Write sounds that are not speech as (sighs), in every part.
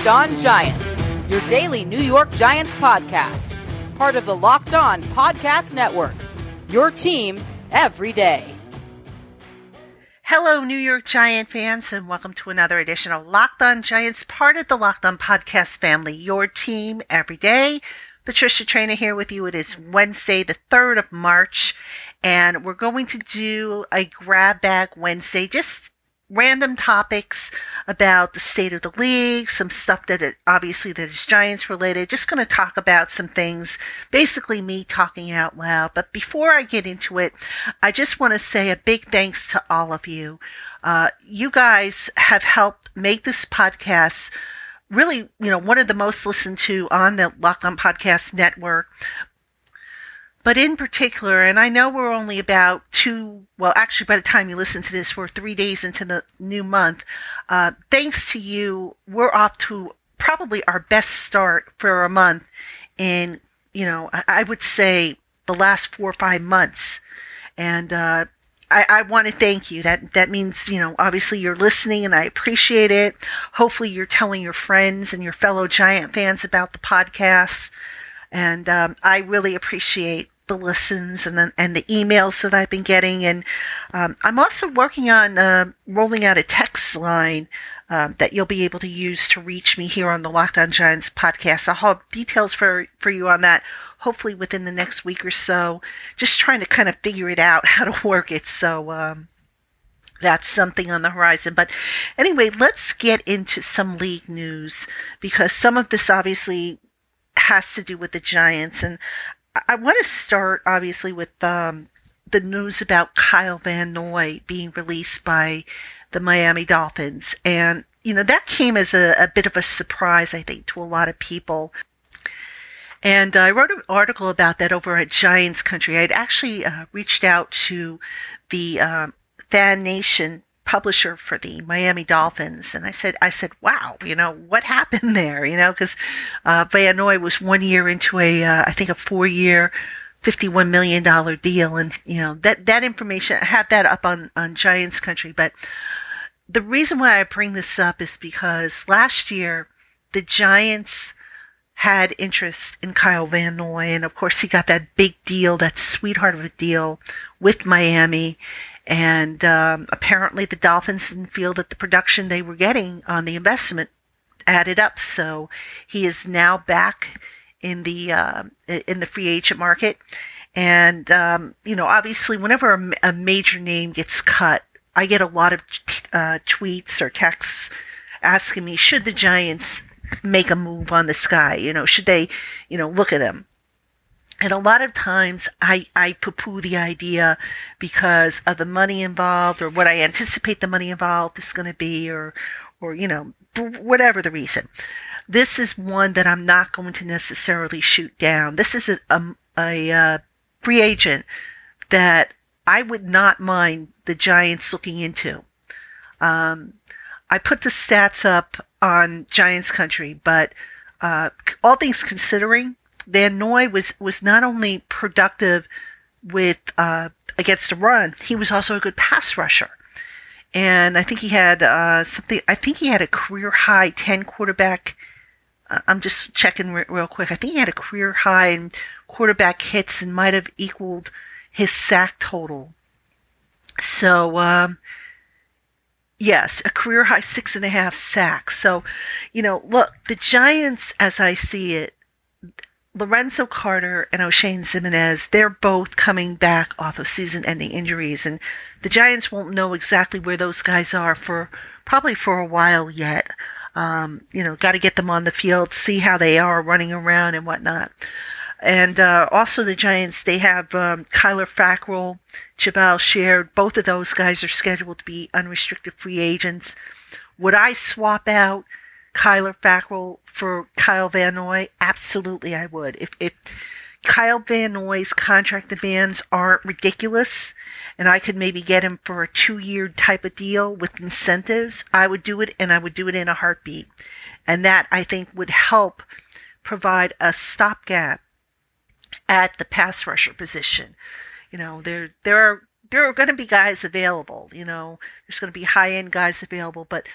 Locked On Giants, your daily New York Giants podcast, part of the Locked On Podcast Network. Your team every day. Hello, New York Giant fans, and welcome to another edition of Locked On Giants, part of the Locked On Podcast family, your team every day. Patricia Traina here with you. It is Wednesday, the 3rd of March, and we're going to do a grab bag Wednesday, just random topics about the state of the league, some stuff that it, obviously that is Giants related. Just going to talk about some things, basically me talking out loud. But before I get into it, I just want to say a big thanks to all of you. Uh, you guys have helped make this podcast really, you know, one of the most listened to on the Locked On Podcast Network. But in particular, and I know we're only about two, well, actually, by the time you listen to this, we're three days into the new month. Uh, thanks to you, we're off to probably our best start for a month in, you know, I, would say the last four or five months. And, uh, I, I want to thank you. That that means you know obviously you're listening, and I appreciate it. Hopefully, you're telling your friends and your fellow Giant fans about the podcast, and um, I really appreciate the listens and the, and the emails that I've been getting. And um, I'm also working on uh, rolling out a text line um, that you'll be able to use to reach me here on the Locked On Giants podcast. I'll have details for, for you on that hopefully within the next week or so. Just trying to kind of figure it out (laughs) how to work it. So, um, that's something on the horizon. But anyway, let's get into some league news because some of this obviously has to do with the Giants. And I want to start obviously with um, the news about Kyle Van Noy being released by the Miami Dolphins. And, you know, that came as a, a bit of a surprise, I think, to a lot of people. And I wrote an article about that over at Giants Country. I'd actually uh, reached out to the um, Fan Nation publisher for the Miami Dolphins, and I said, I said, wow, you know, what (laughs) happened there? You know, because uh, Van Noy was one year into a, uh, I think a four year, $51 million deal. And, you know, that, that information, I have that up on, on Giants country. But the reason why I bring this up is because last year, the Giants had interest in Kyle Van Noy. And of course, he got that big deal, that sweetheart of a deal with Miami. And um, apparently, the Dolphins didn't feel that the production they were getting on the investment added up. So he is now back in the uh, in the free agent market. And um, you know, obviously, whenever a, a, major name gets cut, I get a lot of uh, tweets or texts asking me, should the Giants make a move on this guy? You know, should they, you know, look at him? And a lot of times I, I poo poo the idea because of the money involved or what I anticipate the money involved is going to be or, or, you know, whatever the reason. This is one that I'm not going to necessarily shoot down. This is a, a, a uh, free agent that I would not mind the Giants looking into. Um, I put the stats up on Giants country, but uh, all things considering, Van Noy was was not only productive with uh, against a run, he was also a good pass rusher. And I think he had uh, something. I think he had a career high ten quarterback. Uh, I'm just checking re- real quick. I think he had a career high in quarterback hits and might have equaled his sack total. So um, yes, a career high six and a half sacks. So, you know, look, the Giants, as I see it, Lorenzo Carter and Oshane Ximines, they're both coming back off of season ending injuries. And the Giants won't know exactly where those guys are for probably for a while yet. Um, you know, got to get them on the field, see how they are running around and whatnot. And uh, also the Giants, they have um, Kyler Fackrell, Jabaal Sheard. Both of those guys are scheduled to be unrestricted free agents. Would I swap out Kyler Fackrell for Kyle Van Noy? Absolutely, I would. If, if Kyle Van Noy's contract demands aren't ridiculous, and I could maybe get him for a two-year type of deal with incentives, I would do it, and I would do it in a heartbeat. And that I think would help provide a stopgap at the pass rusher position. You know, there there are there are going to be guys available. You know, there's going to be high end guys available, but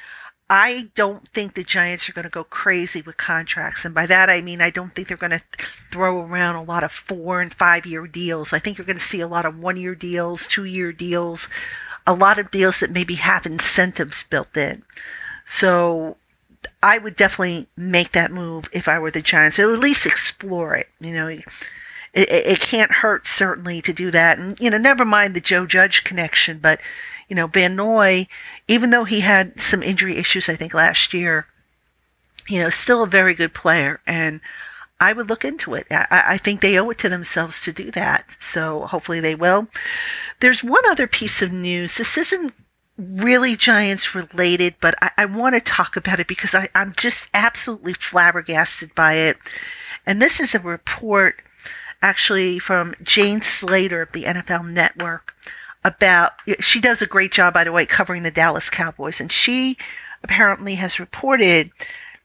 I don't think the Giants are going to go crazy with contracts. And by that, I mean, I don't think they're going to throw around a lot of four and five year deals. I think you're going to see a lot of one year deals, two year deals, a lot of deals that maybe have incentives built in. So I would definitely make that move if I were the Giants, or at least explore it. You know, it, it can't hurt certainly to do that. And, you know, never mind the Joe Judge connection, but you know, Van Noy, even though he had some injury issues, I think last year, you know, still a very good player. And I would look into it. I, I, think they owe it to themselves to do that. So hopefully they will. There's one other piece of news. This isn't really Giants related, but I, I want to talk about it because I, I'm just absolutely flabbergasted by it. And this is a report actually from Jane Slater of the NFL Network about, she does a great job, by the way, covering the Dallas Cowboys. And she apparently has reported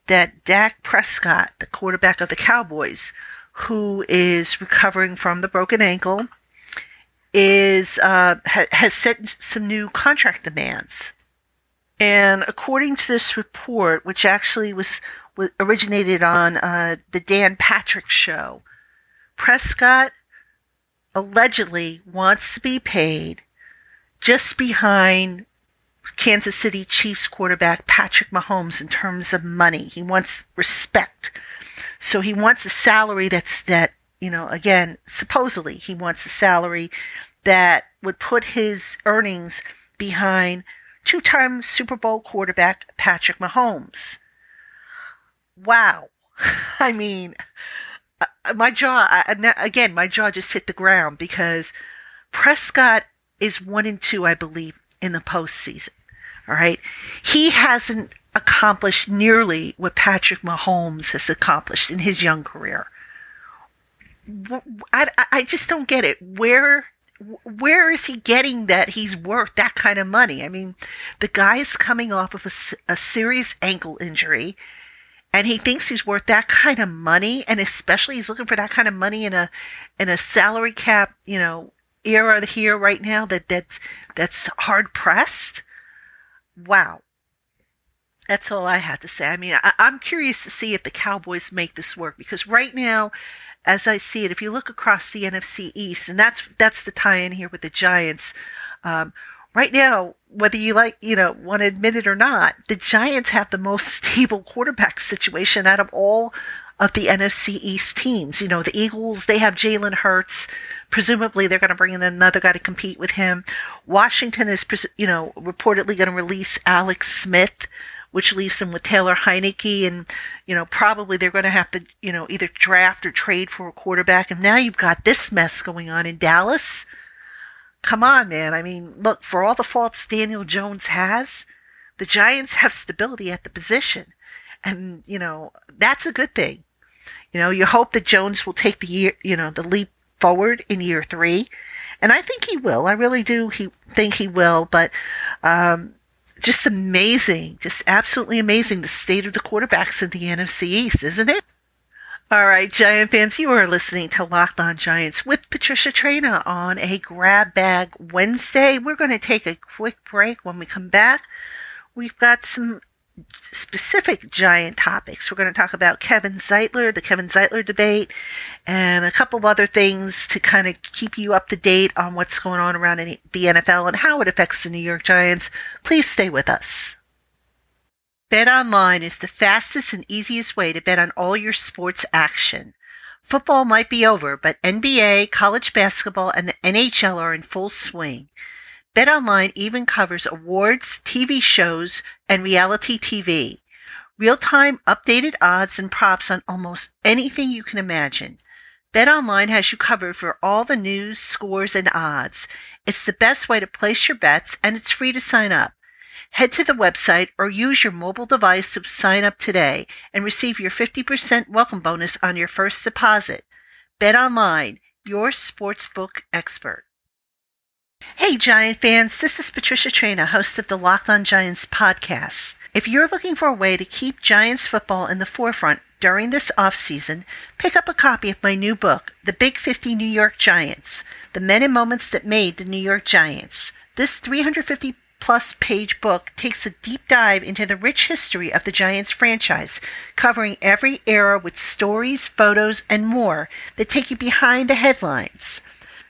that Dak Prescott, the quarterback of the Cowboys, who is recovering from the broken ankle, is uh, ha- has set some new contract demands. And according to this report, which actually was, was originated on uh, the Dan Patrick show, Prescott allegedly wants to be paid just behind Kansas City Chiefs quarterback Patrick Mahomes in terms of money. He wants respect. So he wants a salary that's that, you know, again, supposedly he wants a salary that would put his earnings behind two-time Super Bowl quarterback Patrick Mahomes. Wow. (laughs) I mean, my jaw, again, my jaw just hit the ground because Prescott is one and two, I believe, in the postseason. All right. He hasn't accomplished nearly what Patrick Mahomes has accomplished in his young career. I, I just don't get it. Where where is he getting that he's worth that kind of money? I mean, the guy is coming off of a, a serious ankle injury and he thinks he's worth that kind of money and especially he's looking for that kind of money in a in a salary cap, you know, era here right now that that's that's hard pressed. Wow. That's all I had to say. I mean, I, I'm curious to see if the Cowboys make this work because right now, as I see it, if you look across the NFC East, and that's that's the tie-in here with the Giants. Um, right now, whether you like, you know, want to admit it or not, the Giants have the most (laughs) stable quarterback situation out of all of the NFC East teams. You know, the Eagles, they have Jalen Hurts. Presumably, they're going to bring in another guy to compete with him. Washington is, you know, reportedly going to release Alex Smith, which leaves them with Taylor Heinicke. And, you know, probably they're going to have to, you know, either draft or trade for a quarterback. And now you've got this mess going on in Dallas. Come on, man. I mean, look, for all the faults Daniel Jones has, the Giants have stability at the position. And, you know, that's a good thing. You know, you hope that Jones will take the year, you know, the leap forward in year three. And I think he will. I really do he, think he will. But um, just amazing, just absolutely amazing the state of the quarterbacks in the NFC East, isn't it? All right, Giant fans, you are listening to Locked On Giants with Patricia Traina on a Grab Bag Wednesday. We're going to take a quick break. When we come back, we've got some specific giant topics. We're going to talk about Kevin Zeitler, the Kevin Zeitler debate, and a couple of other things to kind of keep you up to date on what's going on around the NFL and how it affects the New York Giants. Please stay with us. Bet online is the fastest and easiest way to bet on all your sports action. Football might be over, but NBA, college basketball, and the NHL are in full swing. BetOnline even covers awards, TV shows, and reality TV. Real-time updated odds and props on almost anything you can imagine. BetOnline has you covered for all the news, scores, and odds. It's the best way to place your bets and it's free to sign up. Head to the website or use your mobile device to sign up today and receive your 50% welcome bonus on your first deposit. Bet online, your sportsbook expert. Hey, Giant fans, this is Patricia Traina, host of the Locked on Giants podcast. If you're looking for a way to keep Giants football in the forefront during this offseason, pick up a copy of my new book, The Big 50 New York Giants The Men and Moments That Made the New York Giants. This 350 plus page book takes a deep dive into the rich history of the Giants franchise, covering every era with stories, photos, and more that take you behind the headlines.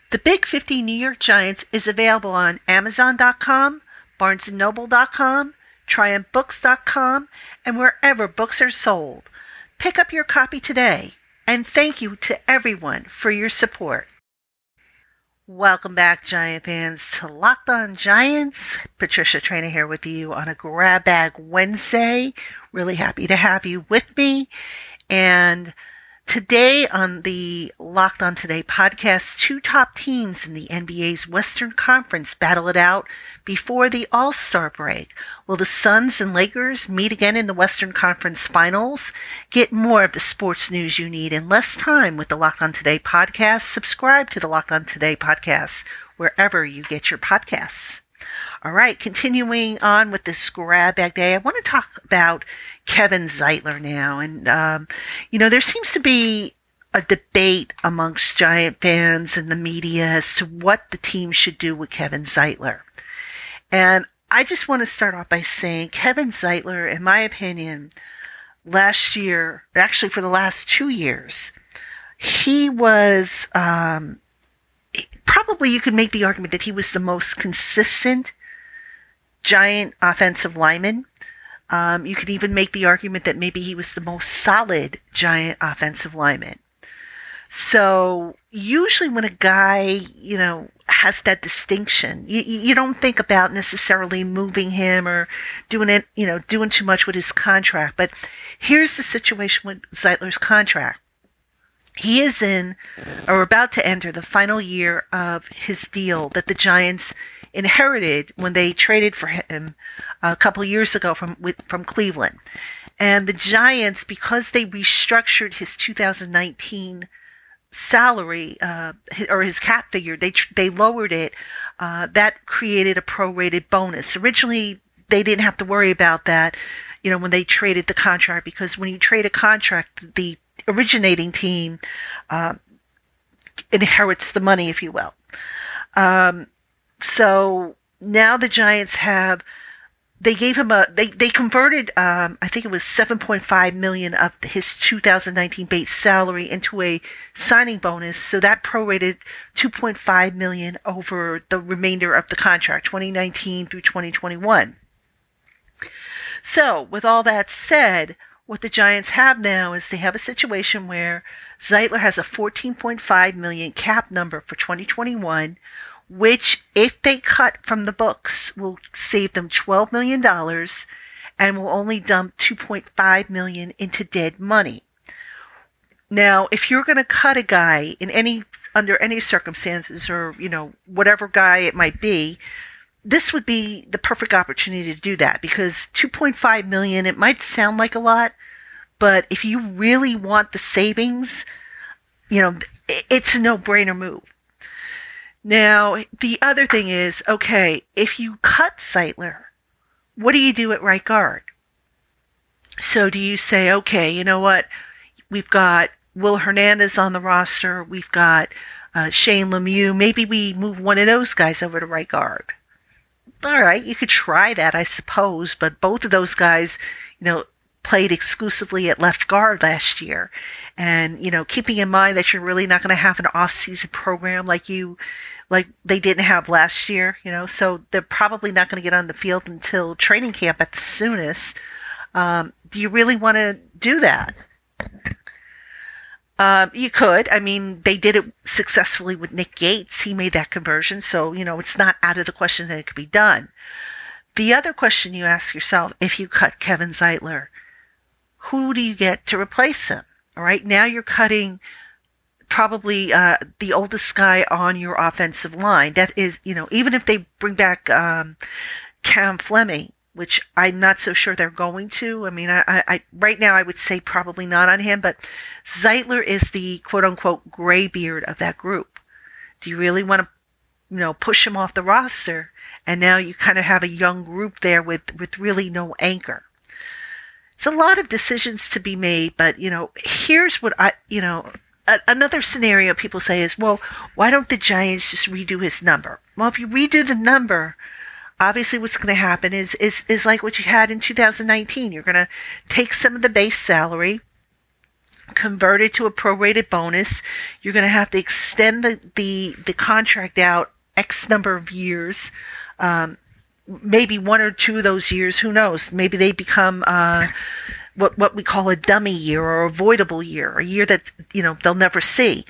The Big 50 New York Giants is available on Amazon.com, BarnesandNoble.com, TriumphBooks.com, and wherever books are sold. Pick up your copy today, and thank you to everyone for your support. Welcome back, Giant fans, to Locked On Giants. Patricia Traina here with you on a Grab Bag Wednesday. Really happy to have you with me. And Today on the Locked On Today podcast, two top teams in the NBA's Western Conference battle it out before the All Star break. Will the Suns and Lakers meet again in the Western Conference Finals? Get more of the sports news you need in less time with the Locked On Today podcast. Subscribe to the Locked On Today podcast wherever you get your podcasts. All right, continuing on with this grab bag day, I want to talk about Kevin Zeitler now. And, um, you know, there seems to be a debate amongst Giant fans and the media as to what the team should do with Kevin Zeitler. And I just want to start off by saying Kevin Zeitler, in my opinion, last year, actually for the last two years, he was, um, probably you could make the argument that he was the most consistent giant offensive lineman. Um, you could even make the argument that maybe he was the most solid giant offensive lineman. So usually when a guy, you know, has that distinction, you, you don't think about necessarily moving him or doing it, you know, doing too much with his contract. But here's the situation with Zeitler's contract. He is in or about to enter the final year of his deal that the Giants inherited when they traded for him a couple years ago from from Cleveland. And the Giants, because they restructured his 2019 salary uh, or his cap figure, they they lowered it. Uh, that created a prorated bonus. Originally, they didn't have to worry about that, you know, when they traded the contract because when you trade a contract, the originating team uh, inherits the money, if you will. Um, so now the Giants have they gave him a they they converted um, I think it was 7.5 million of his 2019 base salary into a signing bonus so that prorated 2.5 million over the remainder of the contract 2019 through 2021 so with all that said what the Giants have now is they have a situation where Zeitler has a 14.5 million cap number for 2021 which, if they cut from the books, will save them $12 million and will only dump 2.5 million into dead money. Now, if you're going to cut a guy in any under any circumstances or, you know, whatever guy it might be, this would be the perfect opportunity to do that because 2.5 million, it might sound like a lot, but if you really want the savings, you know, it's a no-brainer move. Now, the other thing is, okay, if you cut Zeitler, what do you do at right guard? So do you say, okay, you know what? We've got Will Hernandez on the roster. We've got uh, Shane Lemieux. Maybe we move one of those guys over to right guard. All right, you could try that, I suppose, but both of those guys, you know, played exclusively at left guard last year. And, you know, keeping in mind that you're really not going to have an off-season program like you, like they didn't have last year, you know, so they're probably not going to get on the field until training camp at the soonest. Um, do you really want to do that? Um, you could. I mean, they did it successfully with Nick Gates. He made that conversion. So, you know, it's not out of the question that it could be done. The other question you ask yourself, if you cut Kevin Zeitler, who do you get to replace him? All right. Now you're cutting probably uh, the oldest guy on your offensive line. That is, you know, even if they bring back um, Cam Fleming, which I'm not so sure they're going to. I mean, I, I, right now I would say probably not on him, but Zeitler is the quote unquote graybeard of that group. Do you really want to, you know, push him off the roster? And now you kind of have a young group there with, with really no anchor it's a lot of decisions to be made, but you know, here's what I, you know, a, another scenario people say is, well, why don't the Giants just redo his number? Well, if you redo the number, obviously what's going to happen is, is, is like what you had in 2019. You're going to take some of the base salary, convert it to a prorated bonus. You're going to have to extend the, the, the contract out X number of years. Um, maybe one or two of those years, who knows? Maybe they become, uh, what, what we call a dummy year or avoidable year, a year that, you know, they'll never see.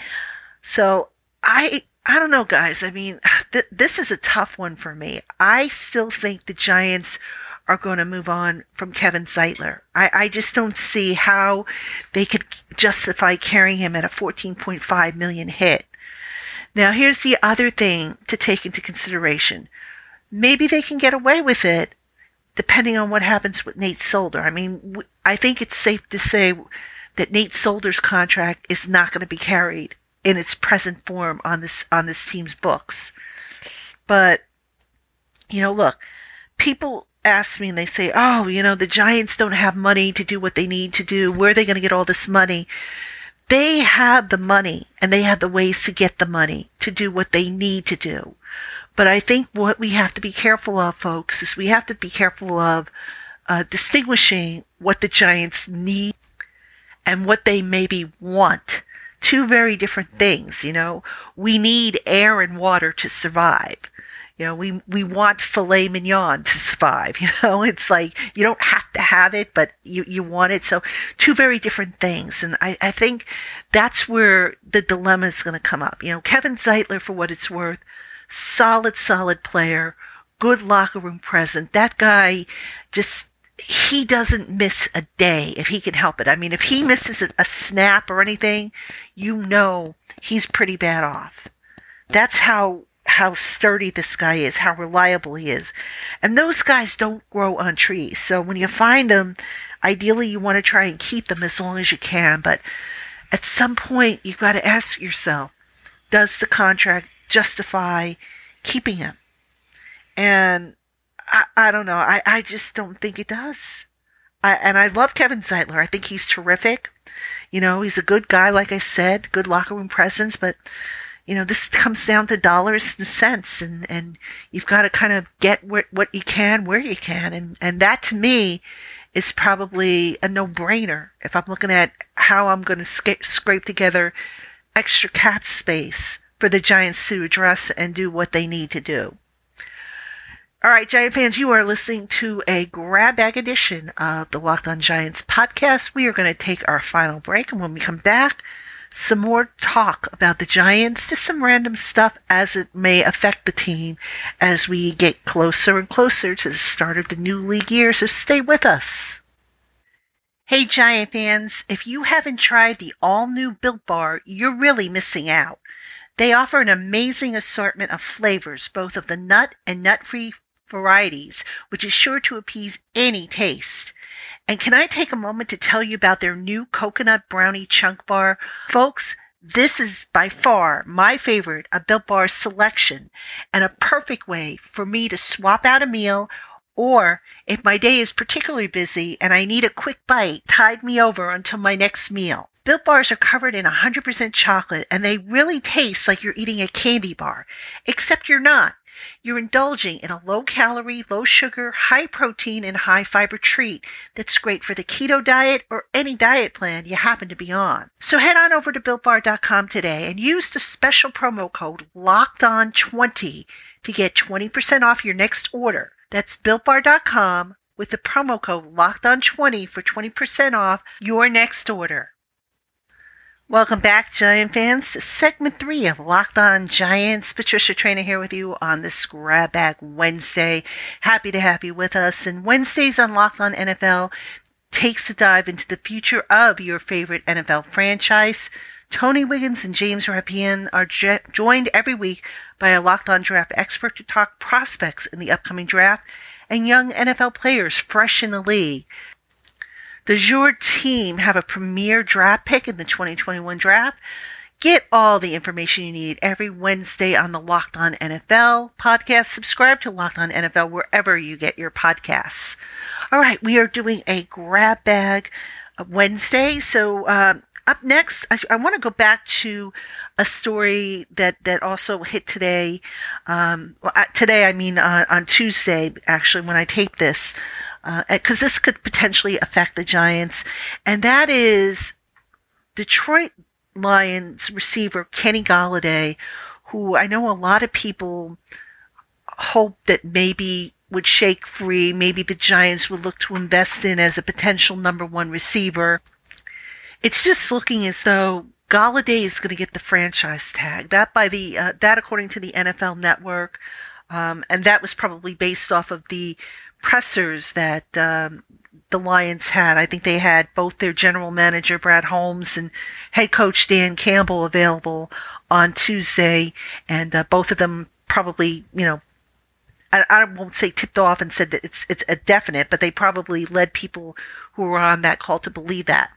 So I, I don't know, guys. I mean, (sighs) th- this is a tough one for me. I still think the Giants are going to move on from Kevin Zeitler. I, I just don't see how they could justify carrying him at a 14.5 million hit. Now, here's the other thing to take into consideration. Maybe they can get away with it depending on what happens with Nate Solder. I mean, I think it's safe to say that Nate Solder's contract is not going to be carried in its present form on this on this team's books. But you know, look, people ask me and they say, "Oh, you know, the Giants don't have money to do what they need to do. Where are they going to get all this money?" They have the money and they have the ways to get the money to do what they need to do. But I think what we have to be careful of, folks, is we have to be careful of uh, distinguishing what the Giants need and what they maybe want two very different things. You know, we need air and water to survive. You know, we, we want filet mignon to survive. (laughs) You know, it's like you don't have to have it, but you, you want it. So two very different things. And I, I think that's where the dilemma is going to come up. You know, Kevin Zeitler, for what it's worth, solid, solid player, good locker room present. That guy just he doesn't miss a day if he can help it. I mean, if he misses a, snap or anything, you know he's pretty bad off. That's how how sturdy this guy is, how reliable he is. And those guys don't grow on trees. So when you find them, ideally you want to try and keep them as long as you can. But at some point, you've got to ask yourself, does the contract justify keeping him? And I, I don't know. I, I just don't think it does. I, and I love Kevin Zeitler. I think he's terrific. You know, he's a good guy, like I said, good locker room presence, but you know, this comes down to dollars and cents and, and you've got to kind of get wh- what you can where you can. And, and that to me is probably a no brainer if I'm looking at how I'm going to sca- scrape together extra cap space for the Giants to address and do what they need to do. All right, Giant fans, you are listening to a grab bag edition of the Locked On Giants podcast. We are going to take our final break, and when we come back, some more talk about the Giants, just some random stuff as it may affect the team as we get closer and closer to the start of the new league year. So stay with us. Hey, Giant fans, if you haven't tried the all new Built Bar, you're really missing out. They offer an amazing assortment of flavors, both of the nut and nut free varieties, which is sure to appease any taste. And can I take a moment to tell you about their new coconut brownie chunk bar? Folks, this is by far my favorite a Built Bar selection and a perfect way for me to swap out a meal or if my day is particularly busy and I need a quick bite, tide me over until my next meal. Built bars are covered in 100% chocolate and they really taste like you're eating a candy bar, except you're not. You're indulging in a low calorie, low sugar, high protein, and high fiber treat that's great for the keto diet or any diet plan you happen to be on. So head on over to builtbar.com today and use the special promo code LOCKEDON20 to get 20% off your next order. That's builtbar.com with the promo code LOCKEDON20 for 20% off your next order. Welcome back, Giant fans, segment three of Locked On Giants. Patricia Traina here with you on this Grab Bag Wednesday. Happy to have you with us. And Wednesdays on Locked On NFL takes a dive into the future of your favorite NFL franchise. Tony Wiggins and James Rapien are joined every week by a Locked On Draft expert to talk prospects in the upcoming draft and young NFL players fresh in the league. Does your team have a premier draft pick in the 2021 draft? Get all the information you need every Wednesday on the Locked On NFL podcast. Subscribe to Locked On NFL wherever you get your podcasts. All right, we are doing a grab bag Wednesday. So um, up next, I, I want to go back to a story that, that also hit today. Um, well, today, I mean uh, on Tuesday, actually, when I tape this, because uh, this could potentially affect the Giants, and that is Detroit Lions receiver Kenny Golladay, who I know a lot of people hope that maybe would shake free. Maybe the Giants would look to invest in as a potential number one receiver. It's just looking as though Golladay is going to get the franchise tag. That by the uh, that according to the NFL Network, um, and that was probably based off of the pressers that um, the Lions had. I think they had both their general manager Brad Holmes and head coach Dan Campbell available on Tuesday, and uh, both of them probably you know I, I won't say tipped off and said that it's it's a definite, but they probably led people who were on that call to believe that.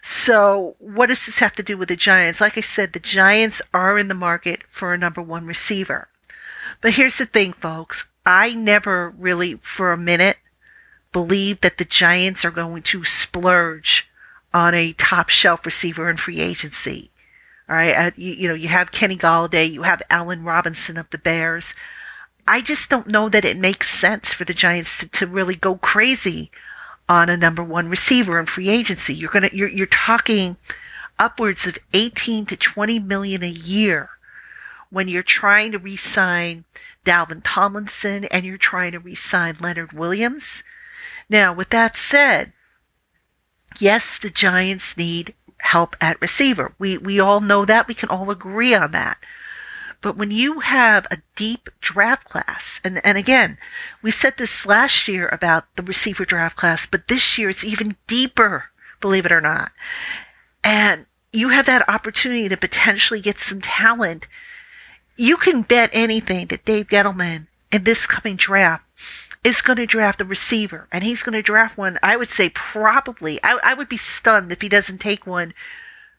So, what does this have to do with the Giants? Like I said, the Giants are in the market for a number one receiver. But here's the thing, folks. I never really, for a minute, believed that the Giants are going to splurge on a top shelf receiver in free agency. All right. Uh, you, you know, you have Kenny Golladay, you have Allen Robinson of the Bears. I just don't know that it makes sense for the Giants to, to really go crazy on a number one receiver in free agency. You're gonna you're you're talking upwards of 18 to 20 million a year when you're trying to re-sign Dalvin Tomlinson and you're trying to re-sign Leonard Williams. Now, with that said, yes, the Giants need help at receiver. We we all know that. We can all agree on that. But when you have a deep draft class, and, and again, we said this last year about the receiver draft class, but this year it's even deeper, believe it or not. And you have that opportunity to potentially get some talent. You can bet anything that Dave Gettleman in this coming draft is going to draft a receiver and he's going to draft one. I would say probably, I, I would be stunned if he doesn't take one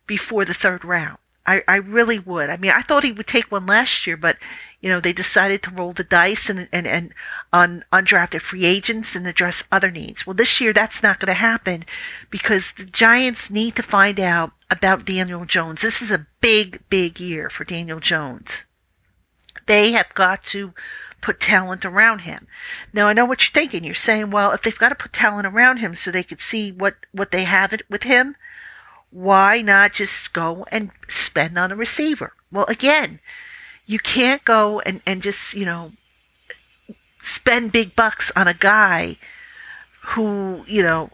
before the third round. I, I really would. I mean, I thought he would take one last year, but you know, they decided to roll the dice and, and, and on undrafted free agents and address other needs. Well, this year that's not going to happen because the Giants need to find out about Daniel Jones. This is a big, big year for Daniel Jones. They have got to put talent around him. Now I know what you're thinking. You're saying, well, if they've got to put talent around him so they could see what, what they have it with him, why not just go and spend on a receiver? Well, again, you can't go and, and just, you know, spend big bucks on a guy who, you know,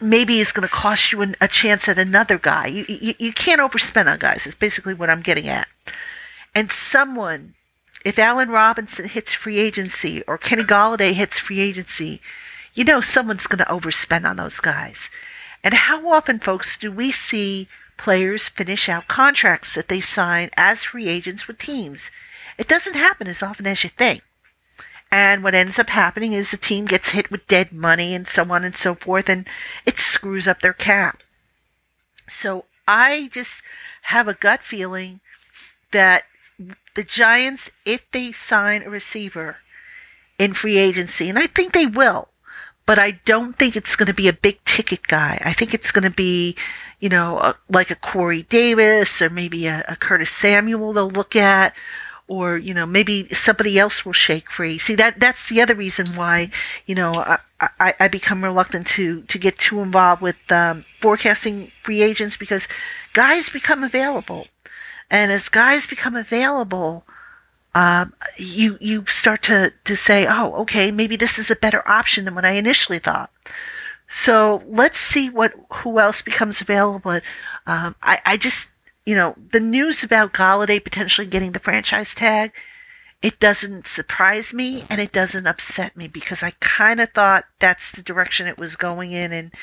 maybe is going to cost you an, a chance at another guy. You, you, you can't overspend on guys, is basically what I'm getting at. And someone, if Allen Robinson hits free agency or Kenny Golladay hits free agency, you know someone's going to overspend on those guys. And how often, folks, do we see players finish out contracts that they sign as free agents with teams? It doesn't happen as often as you think. And what ends up happening is the team gets hit with dead money and so on and so forth, and it screws up their cap. So I just have a gut feeling that the Giants, if they sign a receiver in free agency, and I think they will, but I don't think it's going to be a big ticket guy. I think it's going to be, you know, a, like a Corey Davis or maybe a, a, Curtis Samuel they'll look at, or you know, maybe somebody else will shake free. See that that's the other reason why, you know, I, I, I become reluctant to to get too involved with um, forecasting free agents because guys become available, and as guys become available um, you you start to to say, oh, okay, maybe this is a better option than what I initially thought. So let's see what who else becomes available. Um, I I just you know the news about Golladay potentially getting the franchise tag. It doesn't surprise me and it doesn't upset me because I kind of thought that's the direction it was going in. And,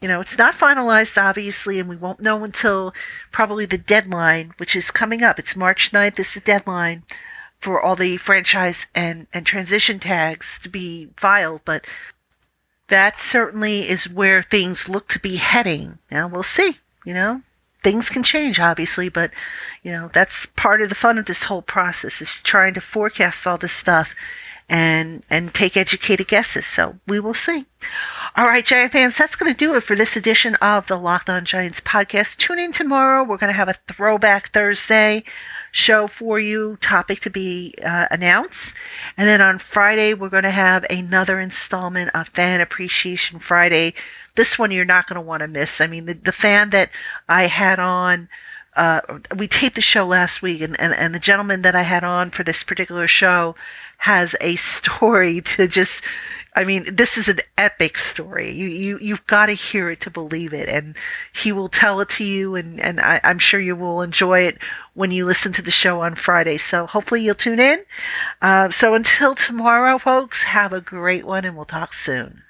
you know, it's not finalized, obviously, and we won't know until probably the deadline, which is coming up. It's March 9th is the deadline for all the franchise and, and transition tags to be filed, but that certainly is where things look to be heading. Now we'll see, you know. Things can change, obviously, but you know, that's part of the fun of this whole process is trying to forecast all this stuff and and take educated guesses. So we will see. All right, Giant fans, that's going to do it for this edition of the Locked On Giants podcast. Tune in tomorrow. We're going to have a throwback Thursday show for you, topic to be uh, announced. And then on Friday, we're going to have another installment of Fan Appreciation Friday. This one you're not going to want to miss. I mean, the, the fan that I had on, uh, we taped the show last week, and, and, and the gentleman that I had on for this particular show has a (laughs) story to just I mean, this is an epic story. You, you, you've got to hear it to believe it. And he will tell it to you. And, and I, I'm sure you will enjoy it when you listen to the show on Friday. So hopefully you'll tune in. Uh, so until tomorrow, folks, have a great one and we'll talk soon.